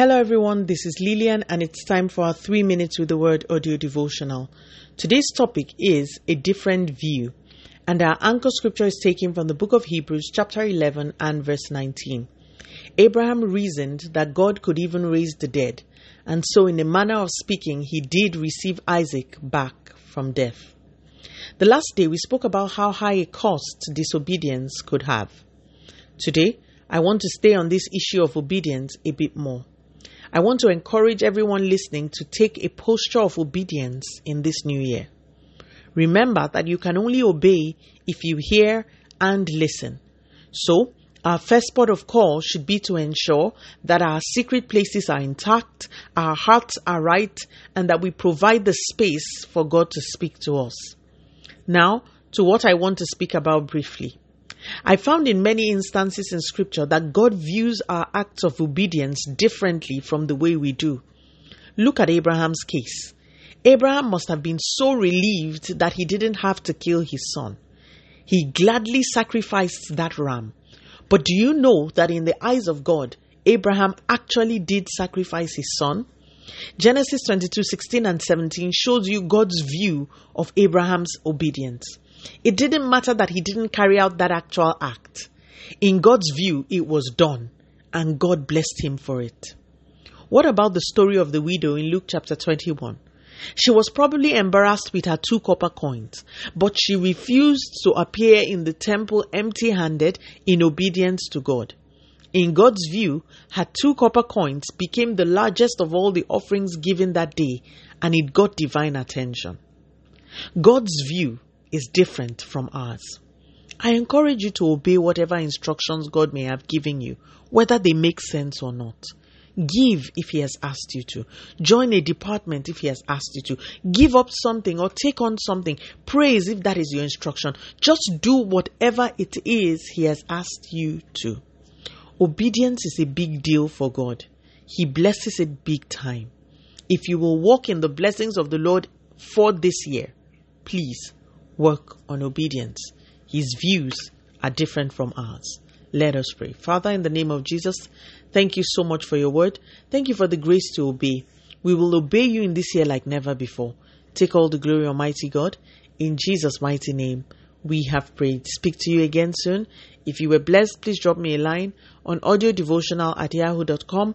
Hello, everyone. This is Lillian, and it's time for our three minutes with the word audio devotional. Today's topic is a different view, and our anchor scripture is taken from the book of Hebrews, chapter 11, and verse 19. Abraham reasoned that God could even raise the dead, and so, in a manner of speaking, he did receive Isaac back from death. The last day, we spoke about how high a cost disobedience could have. Today, I want to stay on this issue of obedience a bit more. I want to encourage everyone listening to take a posture of obedience in this new year. Remember that you can only obey if you hear and listen. So, our first port of call should be to ensure that our secret places are intact, our hearts are right, and that we provide the space for God to speak to us. Now, to what I want to speak about briefly. I found in many instances in Scripture that God views our acts of obedience differently from the way we do. Look at Abraham's case. Abraham must have been so relieved that he didn't have to kill his son. He gladly sacrificed that ram. But do you know that in the eyes of God, Abraham actually did sacrifice his son? Genesis 22 16 and 17 shows you God's view of Abraham's obedience. It didn't matter that he didn't carry out that actual act. In God's view, it was done, and God blessed him for it. What about the story of the widow in Luke chapter 21? She was probably embarrassed with her two copper coins, but she refused to appear in the temple empty handed in obedience to God. In God's view, her two copper coins became the largest of all the offerings given that day, and it got divine attention. God's view is different from ours. I encourage you to obey whatever instructions God may have given you, whether they make sense or not. Give if He has asked you to. Join a department if He has asked you to. Give up something or take on something. Praise if that is your instruction. Just do whatever it is He has asked you to. Obedience is a big deal for God. He blesses it big time. If you will walk in the blessings of the Lord for this year, please work on obedience. His views are different from ours. Let us pray. Father, in the name of Jesus, thank you so much for your word. Thank you for the grace to obey. We will obey you in this year like never before. Take all the glory, Almighty God. In Jesus' mighty name, we have prayed. Speak to you again soon. If you were blessed, please drop me a line on audio devotional at yahoo.com